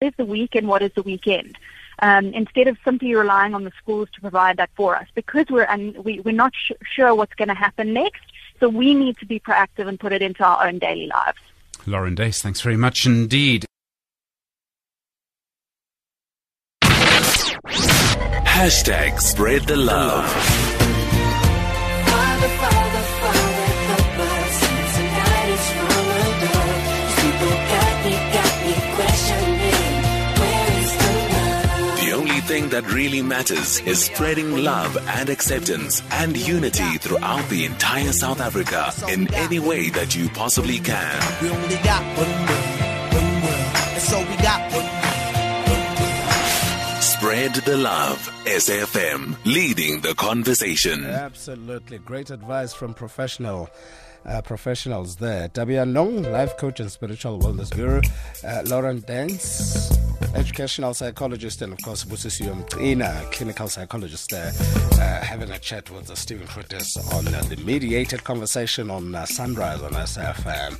is the week and what is the weekend. Um, instead of simply relying on the schools to provide that for us, because we're un- we, we're not sh- sure what's going to happen next. So we need to be proactive and put it into our own daily lives. Lauren Dace, thanks very much indeed. Hashtag spread the love. Thing that really matters is spreading love and acceptance and unity throughout the entire South Africa in any way that you possibly can. We only got one world, one world, and so we got one. Spread the love. SFM leading the conversation. Absolutely. Great advice from professional uh, professionals there. Tabea Nong, life coach and spiritual wellness guru. Uh, Lauren Dance, educational psychologist, and of course, Busisium Trina, clinical psychologist there, uh, having a chat with uh, Stephen Curtis on uh, the mediated conversation on uh, Sunrise on SFM.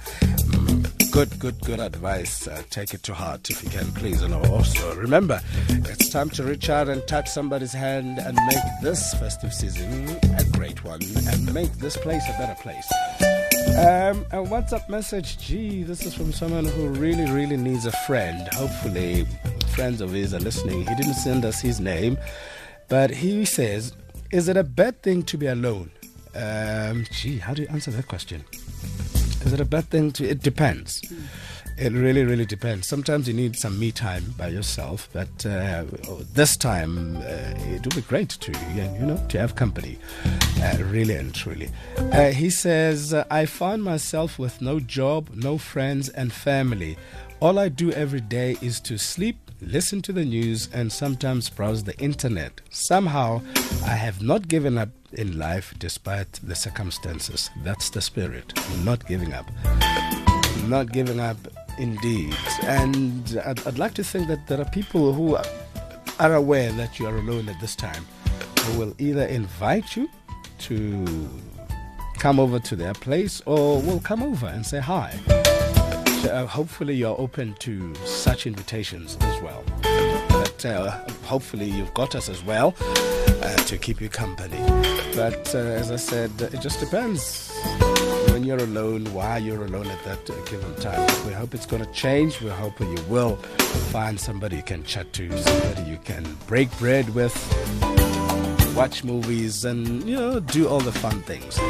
Mm, good, good, good advice. Uh, take it to heart if you can, please. And also remember, it's time to reach out and touch somebody's hand and make this festive season a great one and make this place a better place. Um, a WhatsApp message. Gee, this is from someone who really, really needs a friend. Hopefully, friends of his are listening. He didn't send us his name, but he says, Is it a bad thing to be alone? Um, gee, how do you answer that question? Is it a bad thing to? It depends. Mm. It really, really depends. Sometimes you need some me time by yourself, but uh, this time uh, it would be great to, you know, to have company, uh, really and truly. Uh, he says, I find myself with no job, no friends, and family. All I do every day is to sleep, listen to the news, and sometimes browse the internet. Somehow, I have not given up in life despite the circumstances. That's the spirit, not giving up. Not giving up Indeed. And I'd, I'd, like to think that there are people who are aware that you are alone at this time who will either invite you to come over to their place or will come over and say hi. So, uh, hopefully, you're open to such invitations as well. But uh, hopefully, you've got us as well uh, to keep you company. But uh, as I said, it just depends you're alone, why you're alone at that given time. We hope it's going to change. We're hoping you will find somebody you can chat to, somebody you can break bread with, watch movies, and, you know, do all the fun things.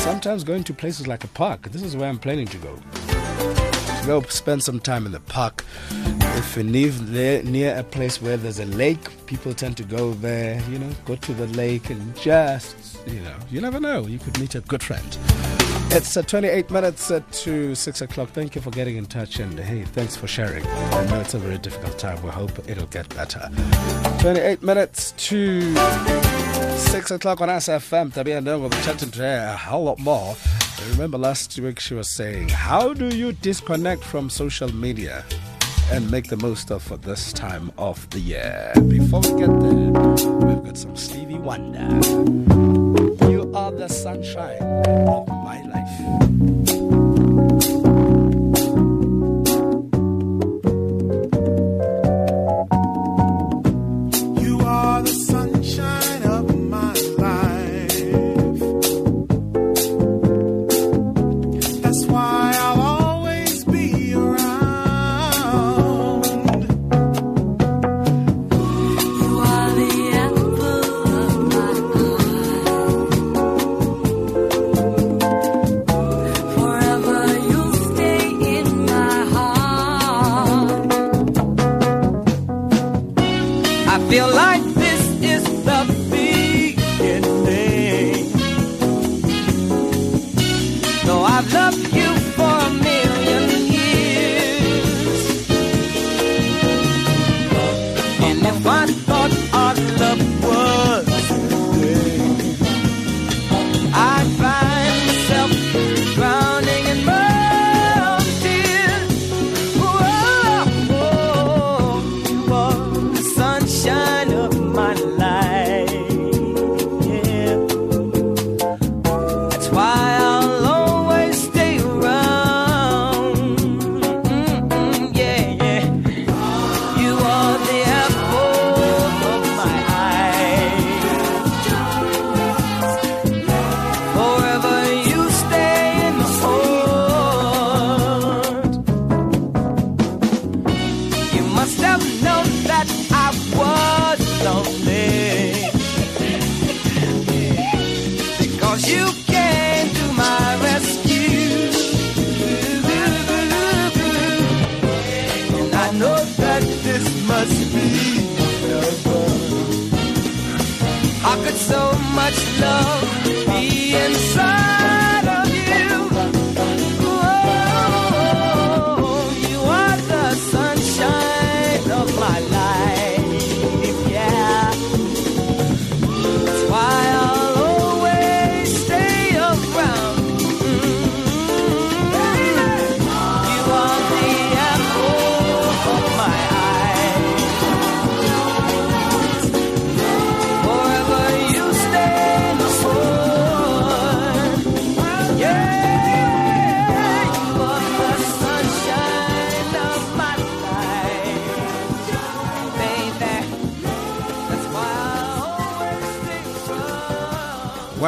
Sometimes going to places like a park, this is where I'm planning to go. To go spend some time in the park. If you live near a place where there's a lake, people tend to go there, you know, go to the lake and just, you know, you never know, you could meet a good friend. It's uh, 28 minutes uh, to 6 o'clock. Thank you for getting in touch and hey, thanks for sharing. I know it's a very difficult time. We hope it'll get better. 28 minutes to 6 o'clock on SFM. Tabea Ndongo, we're chatting today a whole lot more. remember last week she was saying, How do you disconnect from social media and make the most of this time of the year? Before we get there, we've got some Stevie Wonder are the sunshine of my life.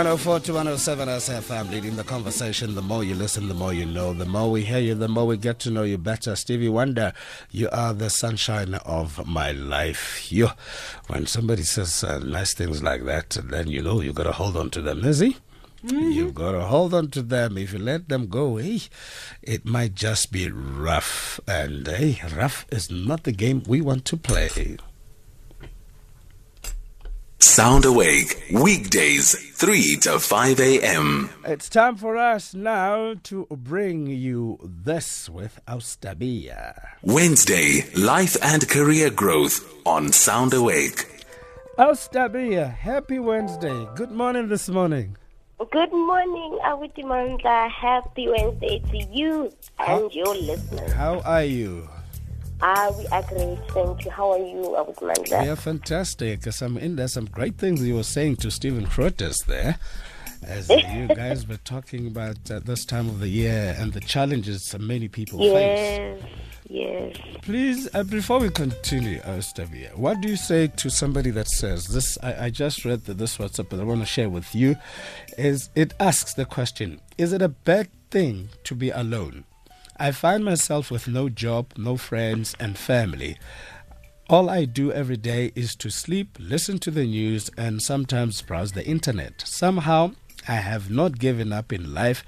104 to 107 SFM, leading the conversation. The more you listen, the more you know. The more we hear you, the more we get to know you better. Stevie Wonder, you are the sunshine of my life. You, when somebody says uh, nice things like that, then you know you got to hold on to them, Lizzie. You've got to hold on to them. If you let them go, hey, it might just be rough. And hey, rough is not the game we want to play. Sound Awake, weekdays, 3 to 5 a.m. It's time for us now to bring you this with Austabia. Wednesday, life and career growth on Sound Awake. Austabia, happy Wednesday. Good morning this morning. Good morning, Awitimanda. Happy Wednesday to you and your listeners. How are you? Ah, we are great. Thank you. How are you, Awiti Mandla? We are fantastic. Some in there, some great things you were saying to Stephen Crotus there, as you guys were talking about uh, this time of the year and the challenges that many people face. Yes, yes. Please, uh, before we continue, Ostavia, what do you say to somebody that says this? I, I just read the, this WhatsApp, but I want to share with you. Is it asks the question: Is it a bad thing to be alone? I find myself with no job, no friends, and family. All I do every day is to sleep, listen to the news, and sometimes browse the internet. Somehow, I have not given up in life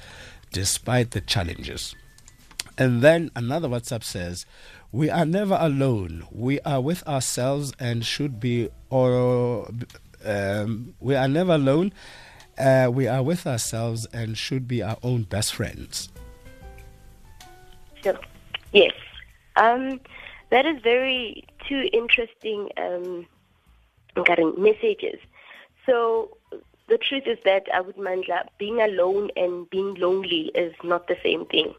despite the challenges. And then another WhatsApp says, We are never alone. We are with ourselves and should be, or um, we are never alone. Uh, we are with ourselves and should be our own best friends. Sure. Yes. Um, that is very two interesting um, messages. So the truth is that I would Mandla, being alone and being lonely is not the same thing.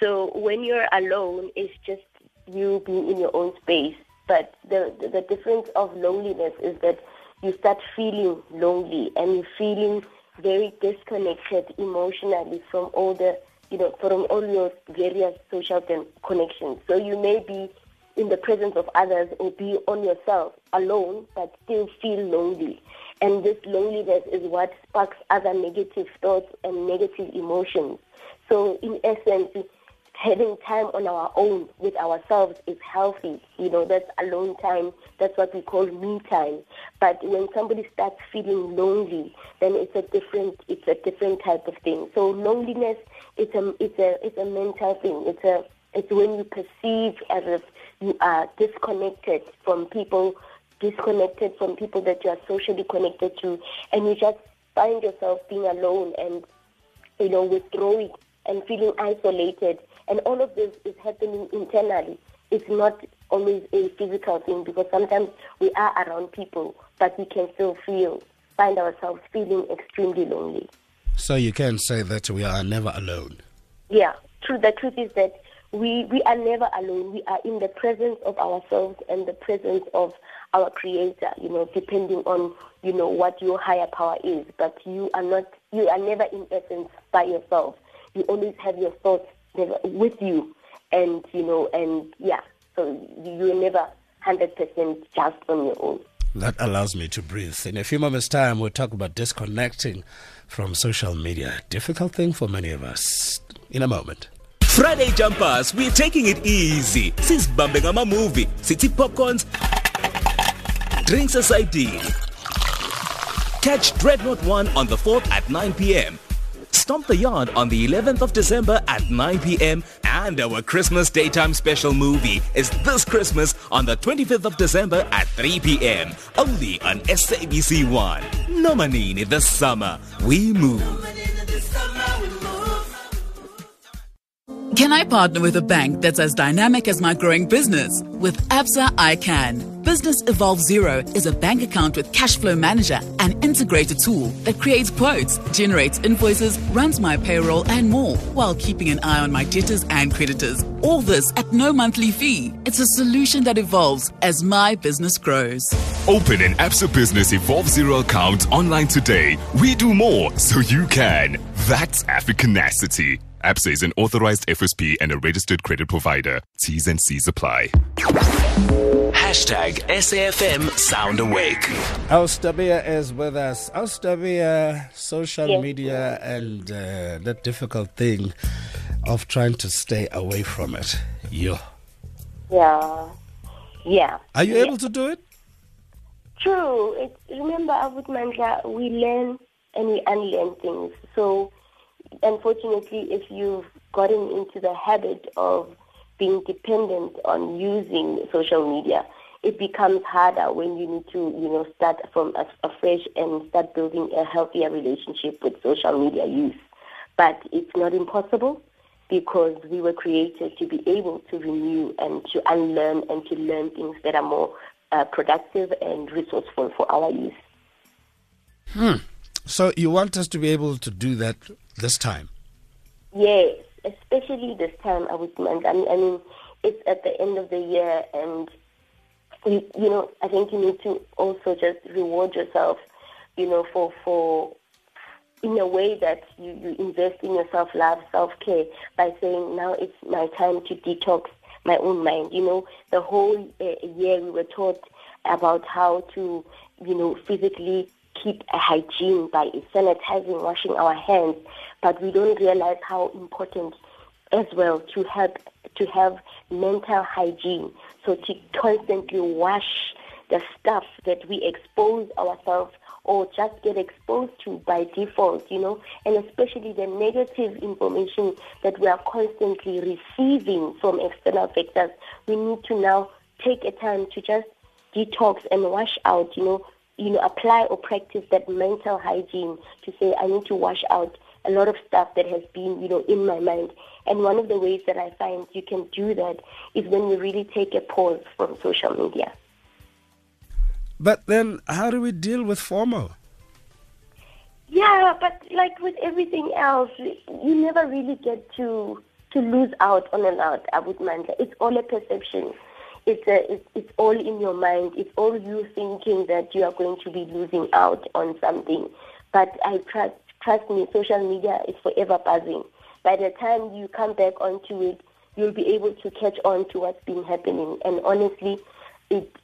So when you're alone, it's just you being in your own space. But the, the the difference of loneliness is that you start feeling lonely and you're feeling very disconnected emotionally from all the you know from all your various social con- connections. So you may be in the presence of others or be on yourself alone, but still feel lonely. And this loneliness is what sparks other negative thoughts and negative emotions. So in essence, having time on our own with ourselves is healthy. You know, that's alone time. That's what we call me time. But when somebody starts feeling lonely, then it's a different it's a different type of thing. So loneliness it's a it's a it's a mental thing. It's a it's when you perceive as if you are disconnected from people, disconnected from people that you are socially connected to, and you just find yourself being alone and you know withdrawing and feeling isolated. And all of this is happening internally. It's not always a physical thing because sometimes we are around people, but we can still feel, find ourselves feeling extremely lonely. So you can say that we are never alone. Yeah, true. The truth is that we, we are never alone. We are in the presence of ourselves and the presence of our Creator. You know, depending on you know what your higher power is. But you are not. You are never in essence by yourself. You always have your thoughts with you, and you know, and yeah. So you're never hundred percent just on your own. That allows me to breathe. In a few moments' time, we'll talk about disconnecting from social media. Difficult thing for many of us. In a moment. Friday jumpers, we're taking it easy. Since Sisibambe ngama movie, City popcorns, drinks aside. Catch Dreadnought 1 on the 4th at 9 p.m. Stomp the Yard on the 11th of December at 9 p.m. And our Christmas daytime special movie is this Christmas on the 25th of December at 3 p.m. Only on SABC 1. Nomanini this summer. We move. Can I partner with a bank that's as dynamic as my growing business? With Absa, I can. Business Evolve Zero is a bank account with Cash Flow Manager, an integrated tool that creates quotes, generates invoices, runs my payroll, and more, while keeping an eye on my debtors and creditors. All this at no monthly fee. It's a solution that evolves as my business grows. Open an Absa Business Evolve Zero account online today. We do more so you can. That's Africanacity. ABSA is an authorized FSP and a registered credit provider. T's and C's apply. Hashtag SAFM Sound Awake. Austabia is with us. Austabia, social Yes. media and uh, that difficult thing of trying to stay away from it. Yo. Yeah. Yeah. Are you Yeah. able to do it? True. It's, remember, Avut Mandla, we learn and we unlearn things. So, unfortunately, if you've gotten into the habit of being dependent on using social media, it becomes harder when you need to, you know, start from a- afresh and start building a healthier relationship with social media use. But it's not impossible because we were created to be able to renew and to unlearn and to learn things that are more uh, productive and resourceful for our use. Hmm. So you want us to be able to do that this time? Yes, especially this time, I would mean. I mean, I mean, it's at the end of the year, and you, you know, I think you need to also just reward yourself, you know, for for in a way that you, you invest in your self love, self care by saying now it's my time to detox my own mind. You know, the whole uh, year we were taught about how to, you know, physically keep a hygiene by sanitizing, washing our hands, but we don't realize how important as well to help to have mental hygiene. So to constantly wash the stuff that we expose ourselves or just get exposed to by default, you know, and especially the negative information that we are constantly receiving from external factors. We need to now take a time to just detox and wash out, you know, you know, apply or practice that mental hygiene to say I need to wash out a lot of stuff that has been, you know, in my mind. And one of the ways that I find you can do that is when you really take a pause from social media. But then how do we deal with FOMO? Yeah, but like with everything else, you never really get to to lose out on an out. I would mind. It's all a perception. It's a, it's it's all in your mind. It's all you thinking that you are going to be losing out on something. But I trust trust me, social media is forever buzzing. By the time you come back onto it, you'll be able to catch on to what's been happening. And honestly, it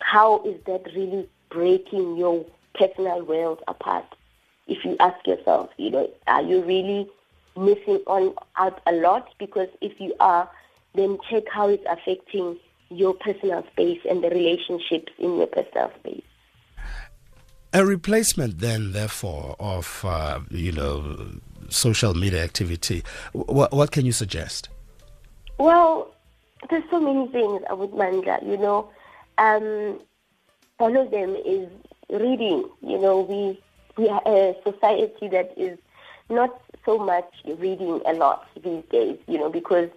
how is that really breaking your personal world apart? If you ask yourself, you know, are you really missing on out a lot? Because if you are, then check how it's affecting your personal space and the relationships in your personal space. A replacement, then, therefore, of uh, you know social media activity. What what can you suggest? Well, there's so many things I would mandla, you know. Um, one of them is reading. You know, we we are a society that is not so much reading a lot these days, you know, because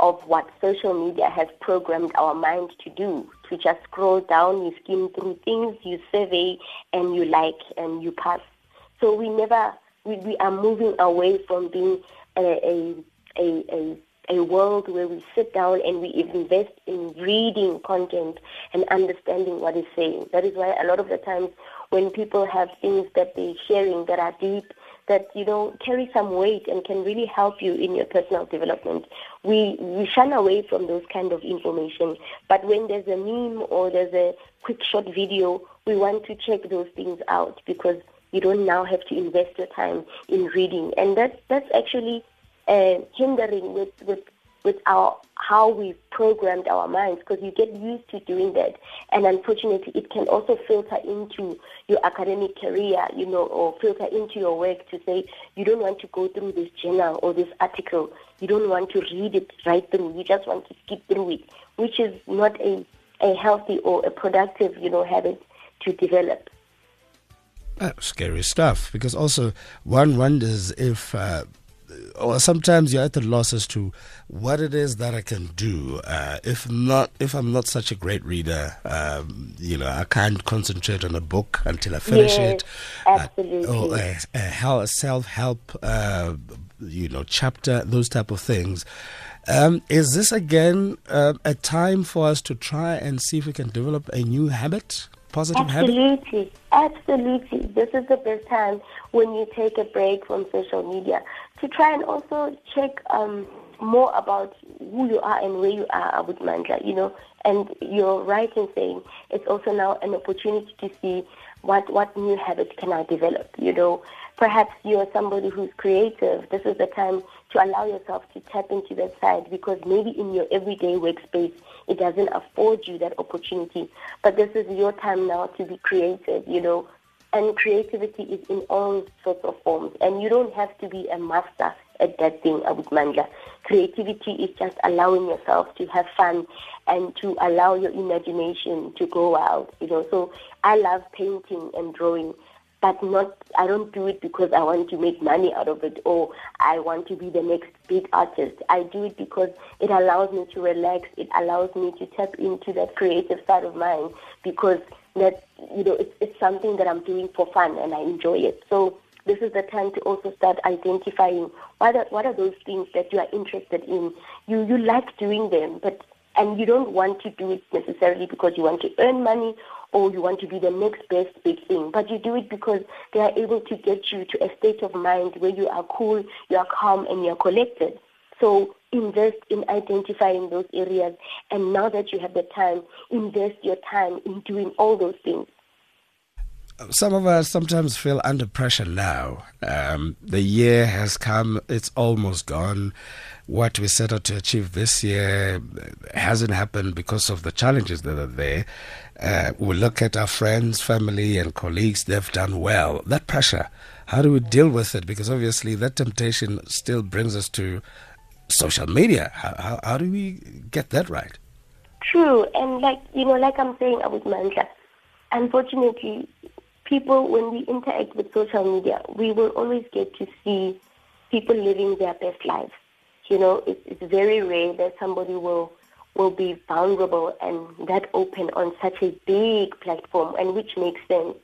of what social media has programmed our mind to do. To just scroll down, you skim through things, you survey, and you like, and you pass. So we never, we, we are moving away from being a, a, a, a world where we sit down and we invest in reading content and understanding what is saying. That is why a lot of the times when people have things that they're sharing that are deep, that you know carry some weight and can really help you in your personal development, we we shun away from those kind of information. But when there's a meme or there's a quick short video, we want to check those things out because you don't now have to invest your time in reading, and that's that's actually uh, hindering with, with with our how we've programmed our minds because you get used to doing that. And unfortunately it can also filter into your academic career you know or filter into your work to say you don't want to go through this journal or this article. You don't want to read it right through you just want to skip through it which is not a a healthy or a productive you know habit to develop. Uh, scary stuff because also one wonders if uh, or sometimes you're at the loss as to what it is that I can do. Uh, if not, if I'm not such a great reader, um, you know, I can't concentrate on a book until I finish yes, it. Absolutely. Uh, or a, a, a self-help, uh, you know, chapter, those type of things. Um, is this again uh, a time for us to try and see if we can develop a new habit? Positive absolutely, habit? Absolutely. This is the best time when you take a break from social media to try and also check um, more about who you are and where you are with Mandla, you know. And you're right in saying it's also now an opportunity to see what, what new habits can I develop, you know. Perhaps you're somebody who's creative. This is the time to allow yourself to tap into that side because maybe in your everyday workspace it doesn't afford you that opportunity. But this is your time now to be creative, you know. And creativity is in all sorts of forms. And you don't have to be a master at that thing, Abut Mandla. Creativity is just allowing yourself to have fun and to allow your imagination to go out, you know. So I love painting and drawing but not I don't do it because I want to make money out of it or I want to be the next big artist. I do it because it allows me to relax. It allows me to tap into that creative side of mine because that you know it's it's something that I'm doing for fun and I enjoy it. So this is the time to also start identifying what are, what are those things that you are interested in. You you like doing them, but and you don't want to do it necessarily because you want to earn money or you want to be the next best big thing, but you do it because they are able to get you to a state of mind where you are cool, you are calm, and you are collected. So invest in identifying those areas, and now that you have the time, invest your time in doing all those things some of us sometimes feel under pressure now. Um, the year has come, it's almost gone. What we set out to achieve this year hasn't happened because of the challenges that are there. Uh, we look at our friends, family, and colleagues, they've done well. That pressure, how do we deal with it? Because obviously, that temptation still brings us to social media. How, how, how do we get that right? True. And, like, you know, like I'm saying, Abut Mandla, unfortunately, people, when we interact with social media, we will always get to see people living their best lives. You know, it's, it's very rare that somebody will will be vulnerable and that open on such a big platform, and which makes sense.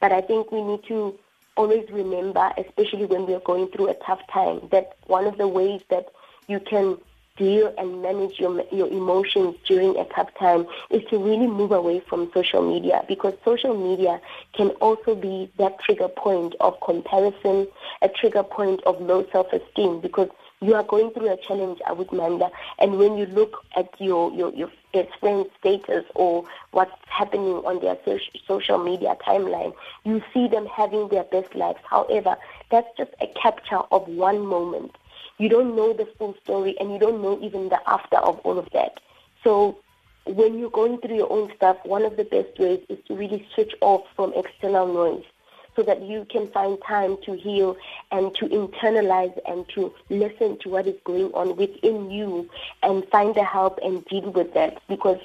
But I think we need to always remember, especially when we are going through a tough time, that one of the ways that you can deal and manage your, your emotions during a tough time is to really move away from social media because social media can also be that trigger point of comparison, a trigger point of low self-esteem because you are going through a challenge, uh, Abut Mandla, and when you look at your, your, your best friend's status or what's happening on their social media timeline, you see them having their best lives. However, that's just a capture of one moment you don't know the full story and you don't know even the after of all of that. So when you're going through your own stuff, one of the best ways is to really switch off from external noise so that you can find time to heal and to internalize and to listen to what is going on within you and find the help and deal with that because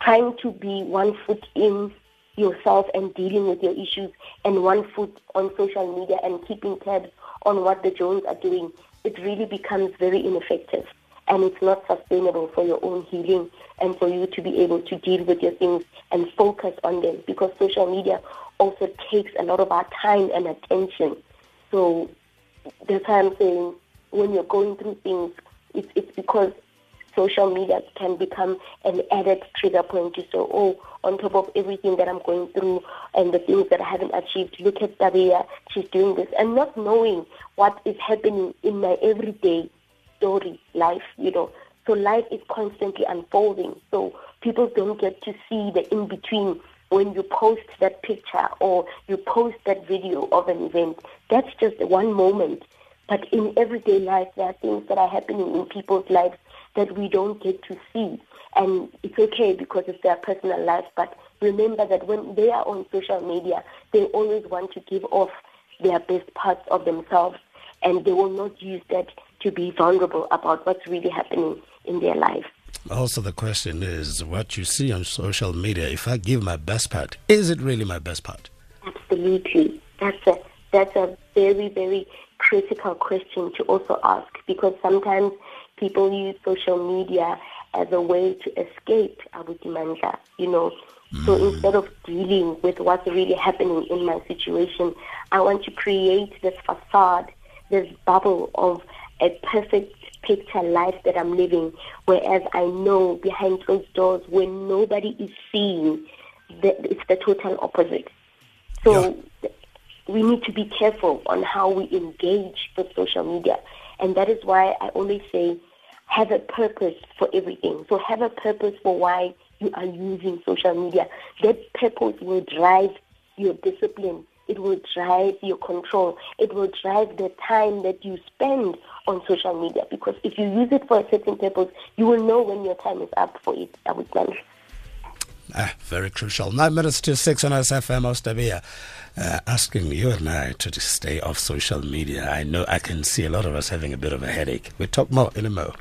trying to be one foot in yourself and dealing with your issues and one foot on social media and keeping tabs on what the Jones are doing it really becomes very ineffective and it's not sustainable for your own healing and for you to be able to deal with your things and focus on them because social media also takes a lot of our time and attention. So that's why I'm saying when you're going through things, it's, it's because social media can become an added trigger point to say, oh, on top of everything that I'm going through and the things that I haven't achieved, look at Tabea, she's doing this. And not knowing what is happening in my everyday story, life, you know. So life is constantly unfolding. So people don't get to see the in-between when you post that picture or you post that video of an event. That's just the one moment But in everyday life, there are things that are happening in people's lives that we don't get to see. And it's okay because it's their personal life. But remember that when they are on social media, they always want to give off their best parts of themselves. And they will not use that to be vulnerable about what's really happening in their life. Also, the question is what you see on social media. If I give my best part, is it really my best part? Absolutely. That's a that's a very, very critical question to also ask because sometimes people use social media as a way to escape Abu Dimandla, you know. So mm. instead of dealing with what's really happening in my situation, I want to create this facade, this bubble of a perfect picture life that I'm living, whereas I know behind closed doors when nobody is seeing, that it's the total opposite. So we need to be careful on how we engage with social media. And that is why I always say have a purpose for everything. So have a purpose for why you are using social media. That purpose will drive your discipline. It will drive your control. It will drive the time that you spend on social media. Because if you use it for a certain purpose, you will know when your time is up for it. I would say. Ah, very crucial. Nine minutes to six on SFM Ostabia. Uh, asking you and I to stay off social media. I know I can see a lot of us having a bit of a headache. We talk more in a mo.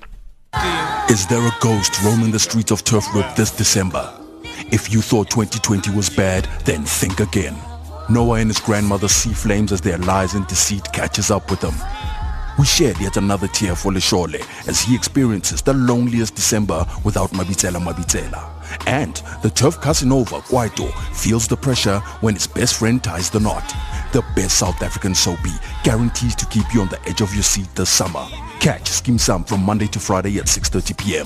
Is there a ghost roaming the streets of Turfwood this December? If you thought 2020 was bad, then think again. Noah and his grandmother see flames as their lies and deceit catches up with them. We shared yet another tear for Leshole as he experiences the loneliest December without Mabitela Mabitela. And the Turf Casanova Kwaito feels the pressure when his best friend ties the knot. The best South African soapy guarantees to keep you on the edge of your seat this summer. Catch Skeem Saam from Monday to Friday at 6.30 p.m.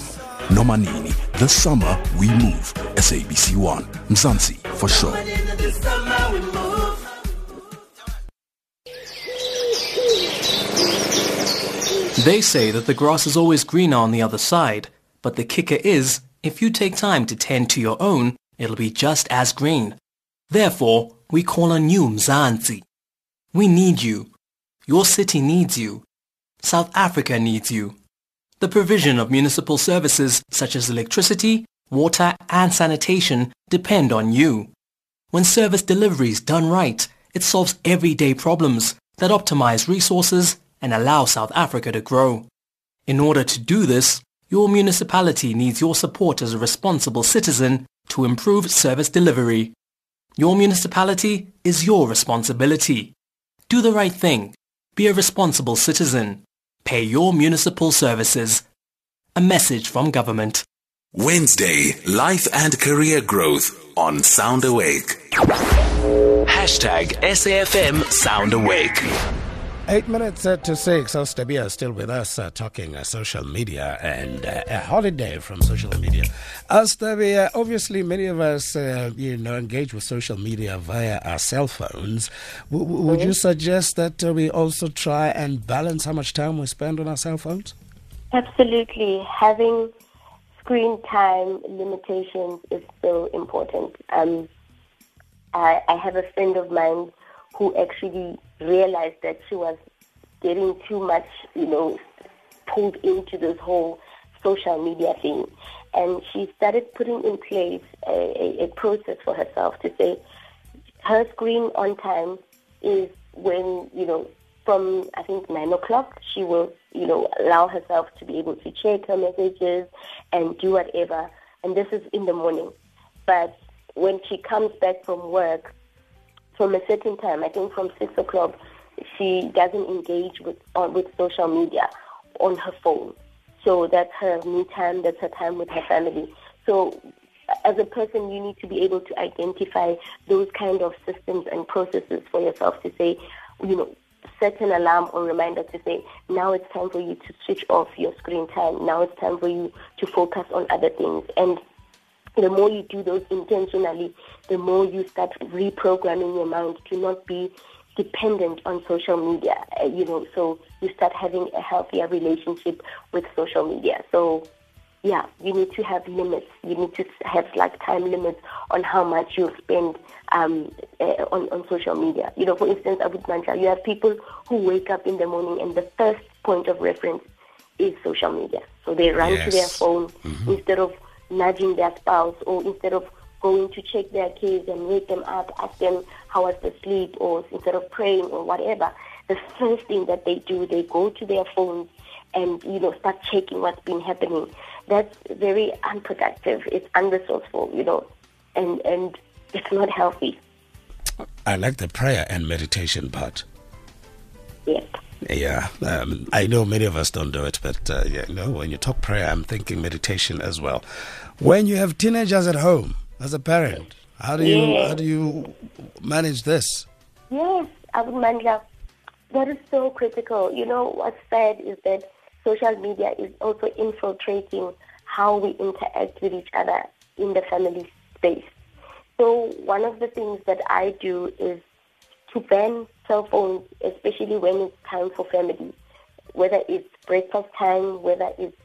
Nomanini, this summer we move. SABC1, Mzansi for sure. They say that the grass is always greener on the other side, but the kicker is, if you take time to tend to your own, it'll be just as green. Therefore, we call on you Mzansi. We need you. Your city needs you. South Africa needs you. The provision of municipal services such as electricity, water and sanitation depend on you. When service delivery is done right, it solves everyday problems that optimize resources and allow South Africa to grow. In order to do this, your municipality needs your support as a responsible citizen to improve service delivery. Your municipality is your responsibility. Do the right thing. Be a responsible citizen. Pay your municipal services. A message from government. Wednesday, life and career growth on Sound Awake. Hashtag SAFM Sound Awake. Eight minutes uh, to six. Ostabia is still with us uh, talking uh, social media and uh, a holiday from social media. Ostabia, obviously, many of us, uh, you know, engage with social media via our cell phones. W- w- would you suggest that uh, we also try and balance how much time we spend on our cell phones? Absolutely. Having screen time limitations is so important. Um, I, I have a friend of mine who actually realized that she was getting too much, you know, pulled into this whole social media thing. And she started putting in place a, a, a process for herself to say her screen on time is when, you know, from I think nine o'clock, she will, you know, allow herself to be able to check her messages and do whatever. And this is in the morning. But when she comes back from work, from a certain time, I think from six o'clock, she doesn't engage with uh, with social media on her phone. So that's her me time. That's her time with her family. So as a person, you need to be able to identify those kind of systems and processes for yourself to say, you know, set an alarm or reminder to say, now it's time for you to switch off your screen time. Now it's time for you to focus on other things. And the more you do those intentionally, the more you start reprogramming your mind to not be dependent on social media. Uh, you know, so you start having a healthier relationship with social media. So yeah, you need to have limits. You need to have like time limits on how much you spend um, uh, on, on social media. You know, for instance, Abu Mandla, you have people who wake up in the morning and the first point of reference is social media. So they run Yes. to their phone instead of nudging their spouse or instead of going to check their kids and wake them up, ask them how was the sleep or instead of praying or whatever. The first thing that they do, they go to their phones and, you know, start checking what's been happening. That's very unproductive. It's unresourceful, you know, and, and it's not healthy. I like the prayer and meditation part. Yep. Yeah, um, I know many of us don't do it, but uh, yeah, you know, when you talk prayer, I'm thinking meditation as well. When you have teenagers at home, as a parent, how do you how do you manage this? Yes, Abu Mandla, that is so critical. You know, what's sad is that social media is also infiltrating how we interact with each other in the family space. So one of the things that I do is to ban cell phones, especially when it's time for family, whether it's breakfast time, whether it's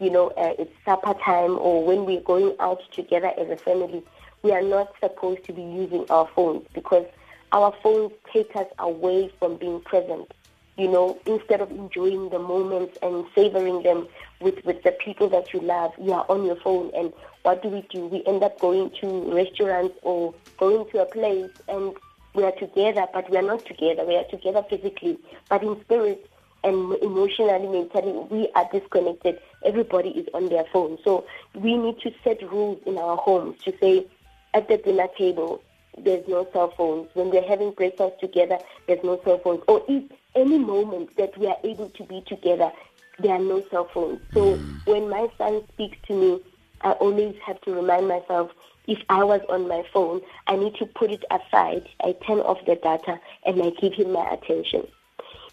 you know uh, it's supper time, or when we're going out together as a family. We are not supposed to be using our phones because our phones take us away from being present. You know, instead of enjoying the moments and savoring them with, with the people that you love, you are on your phone. And what do we do? We end up going to restaurants or going to a place and we are together, but we are not together. We are together physically, but in spirit and emotionally, mentally, we are disconnected. Everybody is on their phone. So we need to set rules in our homes to say, at the dinner table, there's no cell phones. When we're having breakfast together, there's no cell phones. Or if any moment that we are able to be together, there are no cell phones. So hmm. when my son speaks to me, I always have to remind myself if I was on my phone, I need to put it aside. I turn off the data and I give him my attention.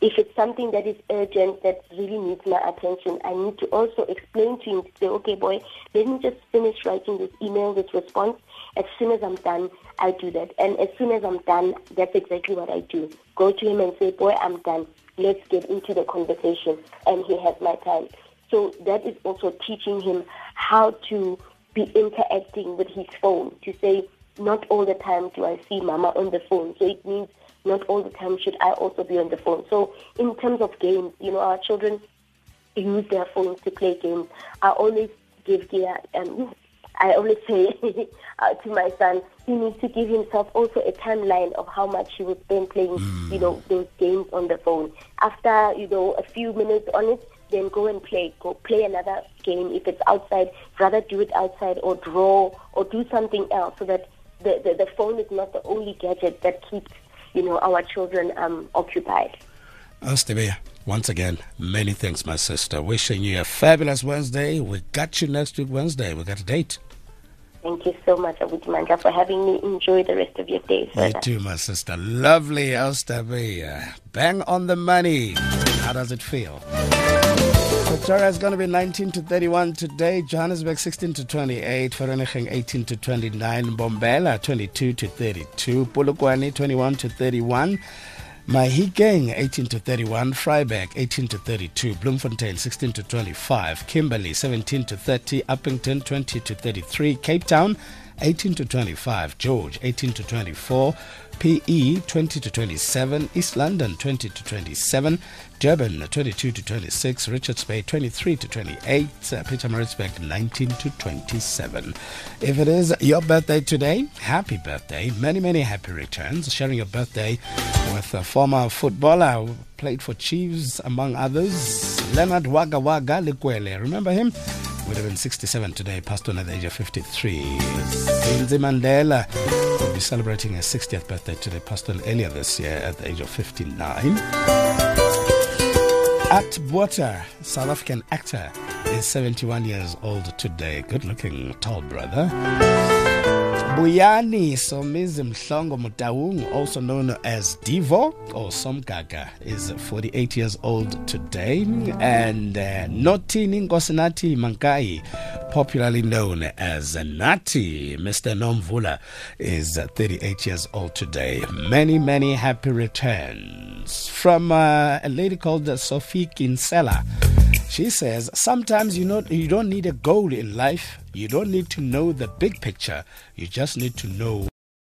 If it's something that is urgent, that really needs my attention, I need to also explain to him to say, okay, boy, let me just finish writing this email, this response. As soon as I'm done, I do that. And as soon as I'm done, that's exactly what I do. Go to him and say, boy, I'm done. Let's get into the conversation. And he has my time. So that is also teaching him how to be interacting with his phone, to say, not all the time do I see mama on the phone. So it means not all the time should I also be on the phone. So in terms of games, you know, our children use their phones to play games. I always give Gia, um, I always say uh, to my son, he needs to give himself also a timeline of how much he will spend playing, you know, those games on the phone. After, you know, a few minutes on it, then go and play. Go play another game. If it's outside, rather do it outside or draw or do something else so that the, the, the phone is not the only gadget that keeps, you know, our children um, occupied. Once again, many thanks, my sister. Wishing you a fabulous Wednesday. We got you next week Wednesday. We got a date. Thank you so much, Abu Mandla, for having me. Enjoy the rest of your day. You further. too, my sister. Lovely, Ostebea. Bang on the money. How does it feel? Pretoria is going to be 19 to 31 today. Johannesburg 16 to 28. Vereeniging 18 to 29. Mbombela 22 to 32. Polokwane 21 to 31. Mahikeng 18 to 31, Vryburg 18 to 32, Bloemfontein 16 to 25, Kimberley 17 to 30, Upington 20 to 33, Cape Town 18 to 25, George 18 to 24, PE 20 to 27, East London 20 to 27, Durban 22 to 26, Richards Bay 23 to 28, uh, Pietermaritzburg 19 to 27. If it is your birthday today, happy birthday. Many, many happy returns. Sharing your birthday with a former footballer who played for Chiefs, among others, Leonard Waga Waga Likoebe. Remember him? Would have been 67 today, passed on at the age of 53. Zindzi Mandela will be celebrating his 60th birthday today, passed on earlier this year at the age of 59. At Buota, South African actor, is 71 years old today. Good looking, tall brother. Buyani Somizi Mhlongo Motaung, also known as Divo or Somgaga, is 48 years old today. And uh, Notini Ngosinati Mankayi, popularly known as Nathi, Mr. Nomvula, is 38 years old today. Many, many happy returns. From uh, a lady called Sophie Kinsella. She says, sometimes you know you don't need a goal in life. You don't need to know the big picture. You just need to know